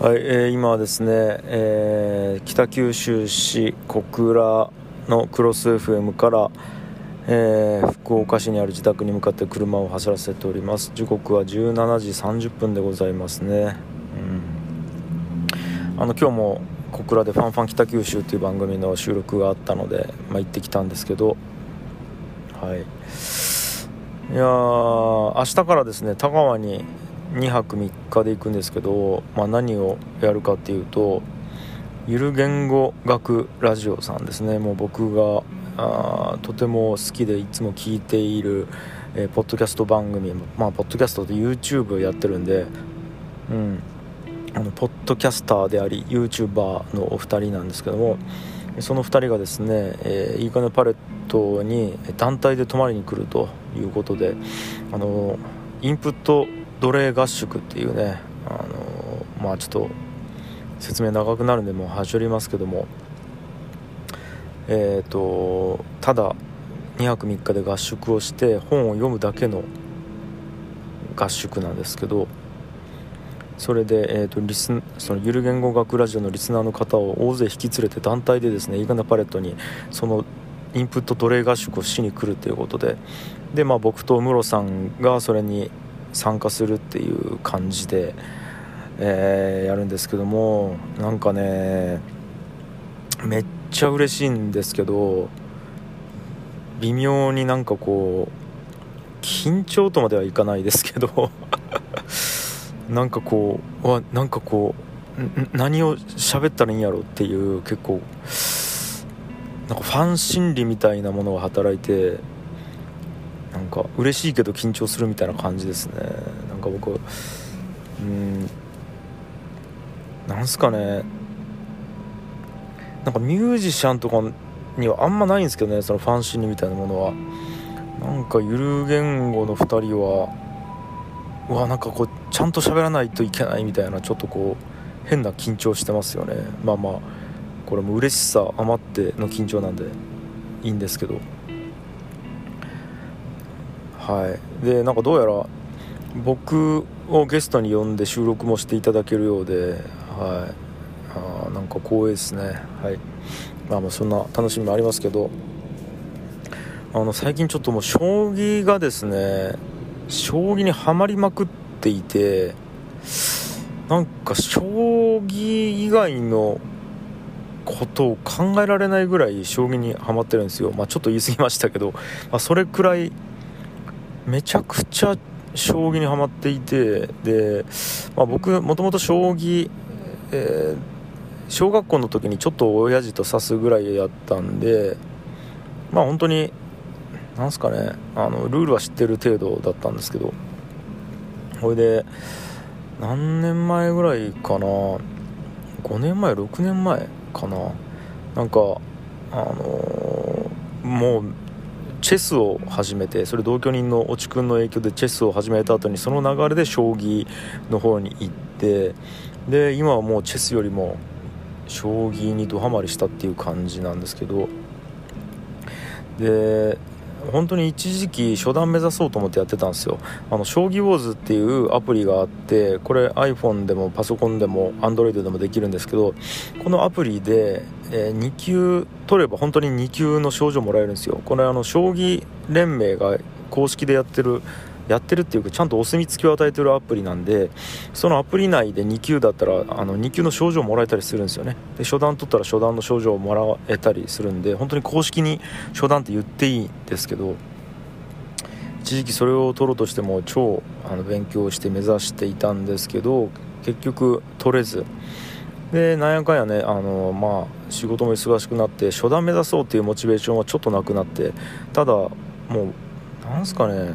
はい、えー今はですね、えー北九州市小倉のクロス FM から、えー福岡市にある自宅に向かって車を走らせております。時刻は17時30分でございますね、うん、あの今日も小倉で「ファンファン北九州」という番組の収録があったので、まあ、行ってきたんですけどはい。いや明日からですね田川に2泊3日で行くんですけど、まあ、何をやるかっていうとゆる言語学ラジオさんですね。もう僕があとても好きでいつも聞いている、えーポッドキャスト番組まあポッドキャストで YouTube やってるんでうん。あのポッドキャスターであり YouTuber のお二人なんですけどもその2人がですね、えーいいかねパレットに団体で泊まりに来るということであのインプット奴隷合宿っていうねあのまあちょっと説明長くなるんでもう端折りますけども。えっ、とただ2泊3日で合宿をして本を読むだけの合宿なんですけどそれで、えー、とリスそのゆる言語学ラジオのリスナーの方を大勢引き連れて団体でですねいいかなパレットにそのインプット奴隷合宿をしに来るということで。で、まあ、僕と室さんがそれに参加するっていう感じで、えーやるんですけどもなんかねめっちゃ嬉しいんですけど微妙になんかこう緊張とまではいかないですけど なんかこうわなんかこう何を喋ったらいいんやろっていう結構なんかファン心理みたいなものが働いてなんか嬉しいけど緊張するみたいな感じですね。なんか僕うんなんすかね。なんかミュージシャンとかにはあんまないんですけどねそのファン心理みたいなものは。なんかゆる言語の2人はうわなんかこうちゃんと喋らないといけないみたいなちょっとこう変な緊張してますよね。まあまあこれも嬉しさ余っての緊張なんでいいんですけど。はい。でなんかどうやら僕をゲストに呼んで収録もしていただけるようではい。あーなんか光栄ですね。はい。まあまあそんな楽しみもありますけど。あの最近ちょっともう将棋がですね将棋にはまりまくっていてなんか将棋以外のことを考えられないぐらい将棋にはまってるんですよ、まあ、ちょっと言い過ぎましたけど、まあ、それくらいめちゃくちゃ将棋にはまっていてで、まあ、僕もともと将棋、えー小学校の時にちょっと親父と指すぐらいやったんでまあ本当になんすかねあのルールは知ってる程度だったんですけどほいで何年前ぐらいかな5年前6年前かななんかあのーもうチェスを始めてそれ同居人の越智君の影響でチェスを始めた後にその流れで将棋の方に行ってで今はもうチェスよりも将棋にドハマりしたっていう感じなんですけどで本当に一時期初段目指そうと思ってやってたんですよ。あの将棋ウォーズっていうアプリがあってこれ iPhone でもパソコンでも Android でもできるんですけどこのアプリで、え2級取れば本当に2級の賞状もらえるんですよ。これあの将棋連盟が公式でやってるやってるっていうかちゃんとお墨付きを与えてるアプリなんでそのアプリ内で2級だったらあの2級の賞状もらえたりするんですよね。で初段取ったら初段の賞状をもらえたりするんで本当に公式に初段って言っていいんですけど一時期それを取ろうとしても超あの勉強して目指していたんですけど結局取れず。でなんやかんやねあの、まあ、仕事も忙しくなって初段目指そうっていうモチベーションはちょっとなくなってただもうなんすかね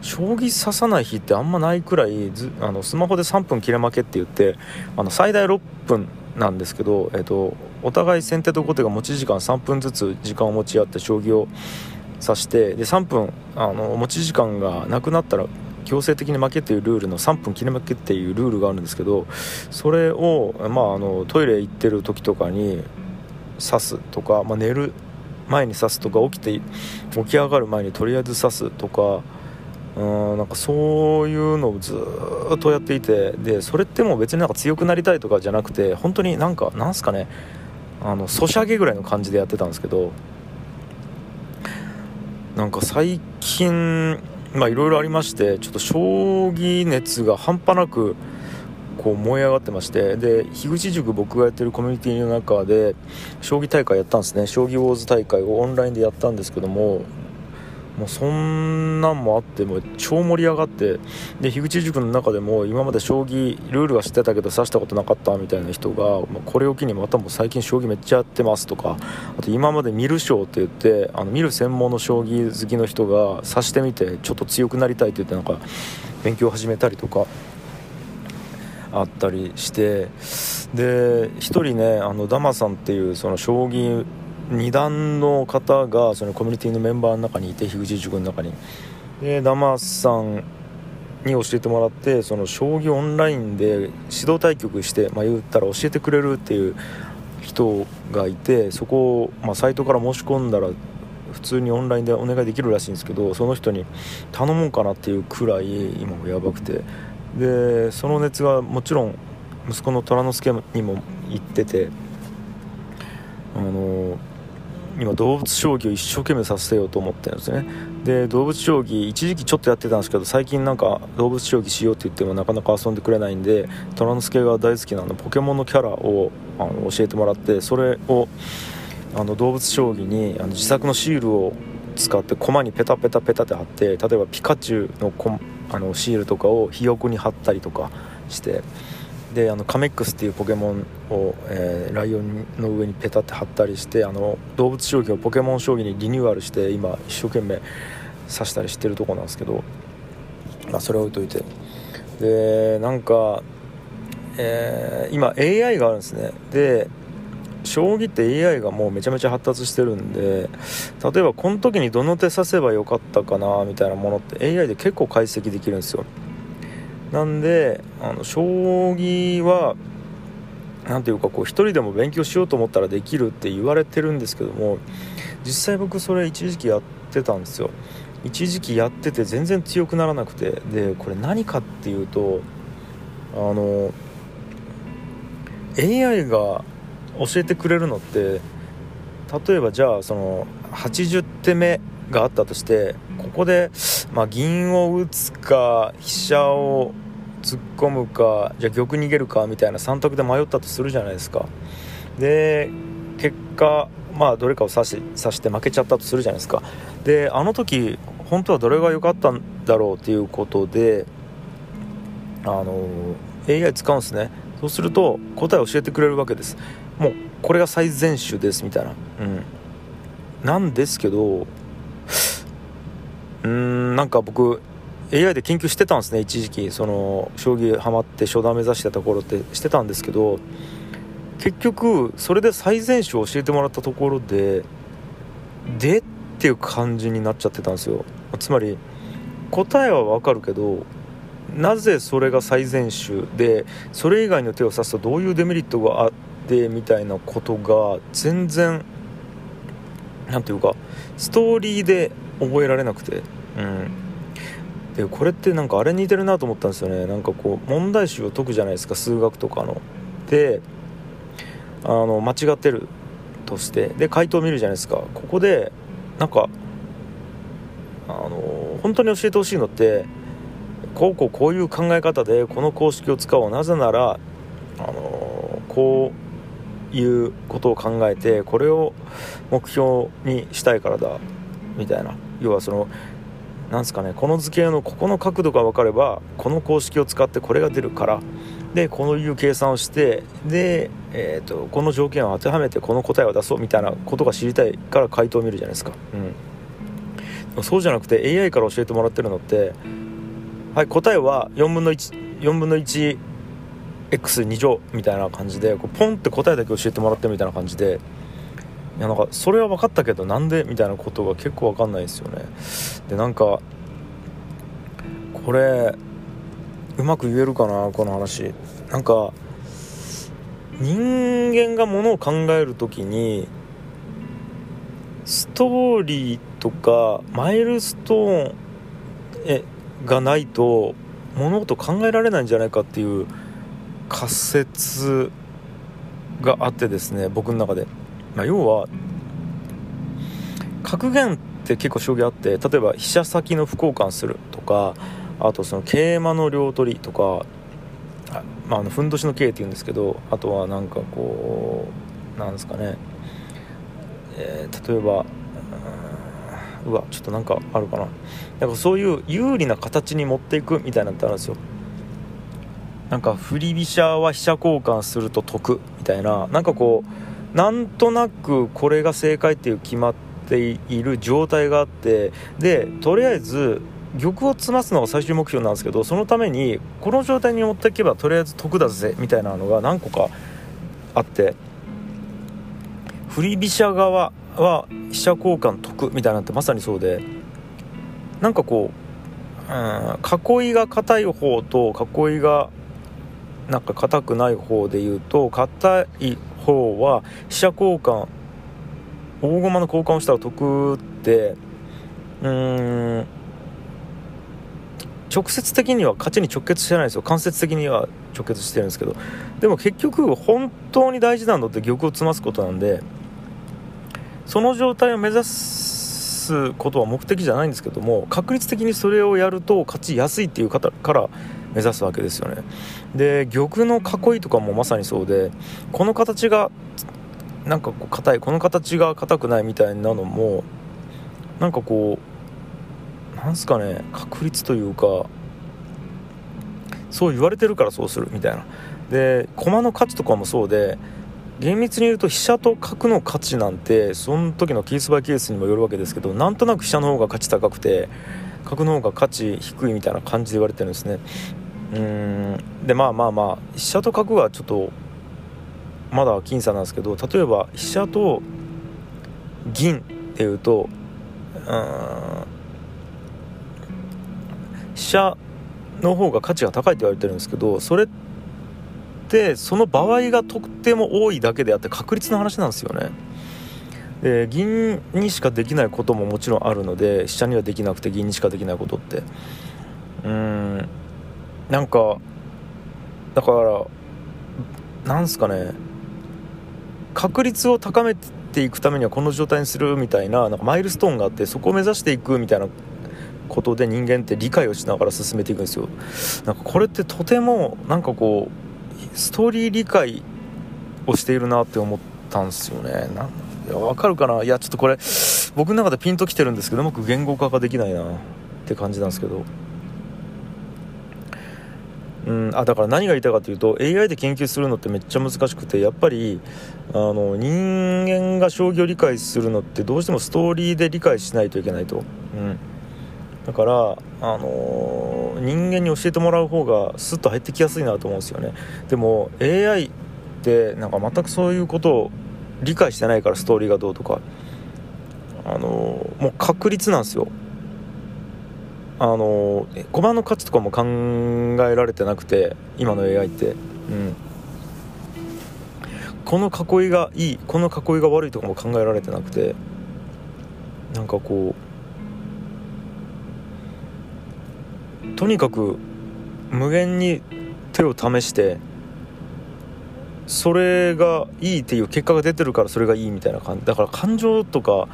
将棋指さない日ってあんまないくらいずあのスマホで3分切れ負けって言ってあの最大6分なんですけど、えっと、お互い先手と後手が持ち時間3分ずつ時間を持ち合って将棋を指してで3分あの持ち時間がなくなったら強制的に負けっていうルールの3分切れ負けっていうルールがあるんですけどそれを、まあ、あのトイレ行ってる時とかに指すとか、まあ、寝る前に指すとか起きて起き上がる前にとりあえず指すとかうんなんかそういうのをずっとやっていてでそれってもう別になんか強くなりたいとかじゃなくて本当になんかなんすかねあのソシャゲぐらいの感じでやってたんですけどなんか最近まあいろいろありましてちょっと将棋熱が半端なくこう燃え上がってましてで樋口塾僕がやってるコミュニティの中で将棋大会やったんですね。将棋ウォーズ大会をオンラインでやったんですけどももうそんなんもあっても超盛り上がってで樋口塾の中でも今まで将棋ルールは知ってたけど指したことなかったみたいな人が、まあ、これを機にまたもう最近将棋めっちゃやってますとかあと今まで見る将って言ってあの見る専門の将棋好きの人が指してみてちょっと強くなりたいって言ってなんか勉強始めたりとか。あったりしてで1人ねあのダマさんっていうその将棋2段の方がそのコミュニティのメンバーの中にいて樋口塾の中に。でダマさんに教えてもらってその将棋オンラインで指導対局して、まあ、言ったら教えてくれるっていう人がいてそこを、まあ、サイトから申し込んだら普通にオンラインでお願いできるらしいんですけどその人に頼もうかなっていうくらい今もやばくて。でその熱がもちろん息子の虎之助にも行っててあの今動物将棋を一生懸命させようと思ってるんですね。で動物将棋一時期ちょっとやってたんですけど最近なんか動物将棋しようって言ってもなかなか遊んでくれないんで虎之助が大好きなのポケモンのキャラをあの教えてもらってそれをあの動物将棋にあの自作のシールを使って駒にペタペタペタって貼って例えばピカチュウのあのシールとかをひよこに貼ったりとかしてであのカメックスっていうポケモンを、えー、ライオンの上にペタって貼ったりしてあの動物将棋をポケモン将棋にリニューアルして今一生懸命指したりしてるとこなんですけど、まあ、それは置いといて。でなんか、えー、今 AI があるんですね。で将棋って AI がもうめちゃめちゃ発達してるんで例えばこの時にどの手指せばよかったかなみたいなものって AI で結構解析できるんですよ。なんであの将棋は何ていうかこう一人でも勉強しようと思ったらできるって言われてるんですけども実際僕それ一時期やってたんですよ。一時期やってて全然強くならなくてでこれ何かっていうとあの AI が教えてくれるのって例えばじゃあその80手目があったとしてここで、まあ、銀を打つか飛車を突っ込むかじゃあ玉逃げるかみたいな3択で迷ったとするじゃないですか。で結果まあどれかを指し指して負けちゃったとするじゃないですか。であの時本当はどれが良かったんだろうっていうことであの AI 使うんですね。そうすると答えを教えてくれるわけです。もうこれが最善手ですみたいな。うん。なんですけどうーんなんか僕 AI で研究してたんですね一時期。その将棋ハマって初段目指してた頃ってしてたんですけど結局それで最善手を教えてもらったところででっていう感じになっちゃってたんですよ。つまり答えはわかるけどなぜそれが最善手でそれ以外の手を指すとどういうデメリットがあってみたいなことが全然何ていうかストーリーで覚えられなくて。うん。でこれってなんかあれ似てるなと思ったんですよね。なんかこう問題集を解くじゃないですか数学とかの。であの間違ってるとして。で回答を見るじゃないですか。ここでなんかあの本当に教えてほしいのってこうこうこういう考え方でこの公式を使おう。なぜならあのこういうことを考えてこれを目標にしたいからだ。みたいな。要はそのなんすかねこの図形のここの角度が分かればこの公式を使ってこれが出るから。でこういう計算をしてで、えーと、この条件を当てはめてこの答えを出そうみたいなことが知りたいから回答を見るじゃないですか、うん、そうじゃなくて AI から教えてもらってるのってはい答えは4分の14分の 1x2 乗みたいな感じでこうポンって答えだけ教えてもらってるみたいな感じでやなんかそれは分かったけどなんでみたいなことが結構分かんないですよね。でなんかこれうまく言えるかなこの話。なんか人間がものを考える時にストーリーとかマイルストーンがないと物事考えられないんじゃないかっていう仮説があってですね僕の中で、まあ、要は格言って結構将棋あって例えば飛車先の歩交換するとかあとその桂馬の両取りとかまあ、あのふんどしの桂っていうんですけどあとはなんかこうなんですかね、えー、例えばうわちょっとなんかあるかな。なんかそういう有利な形に持っていくみたいなのってあるんですよ。なんか振り飛車は飛車交換すると得みたいななんかこうなんとなくこれが正解っていう決まっている状態があってでとりあえず玉を詰ますのが最終目標なんですけどそのためにこの状態に持っていけばとりあえず得だぜみたいなのが何個かあって振り飛車側は飛車交換得みたいなってまさにそうでなんかこう、うん、囲いが硬い方と囲いがなんか硬くない方で言うと硬い方は飛車交換大駒の交換をしたら得ってうーん直接的には勝ちに直結してないですよ。間接的には直結してるんですけど。でも結局本当に大事なのって玉を詰ますことなんでその状態を目指すことは目的じゃないんですけども確率的にそれをやると勝ちやすいっていう方から目指すわけですよね。で玉の囲いとかもまさにそうでこの形がなんかこう硬いこの形が硬くないみたいなのもなんかこうなんすかね確率というかそう言われてるからそうするみたいな。で駒の価値とかもそうで厳密に言うと飛車と角の価値なんてその時のケースバイケースにもよるわけですけどなんとなく飛車の方が価値高くて角の方が価値低いみたいな感じで言われてるんですね。うん。でまあまあまあ飛車と角はちょっとまだ僅差なんですけど例えば飛車と銀っていうとうん飛車の方が価値が高いって言われてるんですけどそれってその場合がとっても多いだけであって確率の話なんですよね。で銀にしかできないことももちろんあるので飛車にはできなくて銀にしかできないことって。うん。なんかだからなんすかね。確率を高めていくためにはこの状態にするみたいななんかマイルストーンがあってそこを目指していくみたいなことで人間って理解をしながら進めていくんですよ。なんかこれってとてもなんかこうストーリー理解をしているなって思ったんですよね。なんいや分かるかな。いやちょっとこれ僕の中でピンときてるんですけどうまく言語化ができないなって感じなんですけど。うん。あだから何が言いたいかというと AI で研究するのってめっちゃ難しくてやっぱりあの人間が将棋を理解するのってどうしてもストーリーで理解しないといけないと。うん。だから、あのー、人間に教えてもらう方がスッと入ってきやすいなと思うんですよね。でも AI ってなんか全くそういうことを理解してないからストーリーがどうとか。あのー、もう確率なんですよ。あのー、駒の価値とかも考えられてなくて今の AI って。うん。この囲いがいいこの囲いが悪いとかも考えられてなくてなんかこうとにかく無限に手を試してそれがいいっていう結果が出てるからそれがいいみたいな感じ。だから感情とか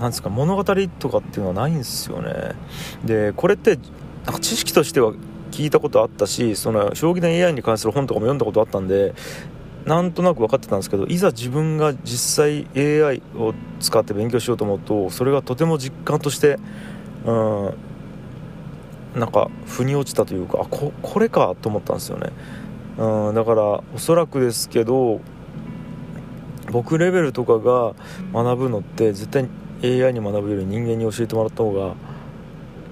なんですか物語とかっていうのはないんですよね。でこれってなんか知識としては聞いたことあったしその将棋の AI に関する本とかも読んだことあったんでなんとなく分かってたんですけどいざ自分が実際 AI を使って勉強しようと思うとそれがとても実感としてうんなんか腑に落ちたというかあここれかと思ったんですよね、うん、だからおそらくですけど僕レベルとかが学ぶのって絶対 AI に学ぶより人間に教えてもらった方が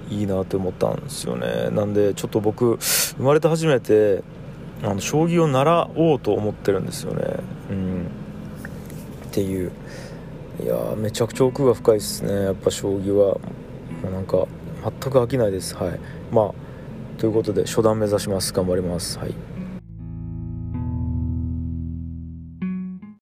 いいなって思ったんですよね。なんでちょっと僕生まれて初めてあの将棋を習おうと思ってるんですよね。うん。っていう。いやめちゃくちゃ奥が深いですね。やっぱ将棋は。もうなんか全く飽きないです。はい。まあということで初段目指します。頑張ります。はい。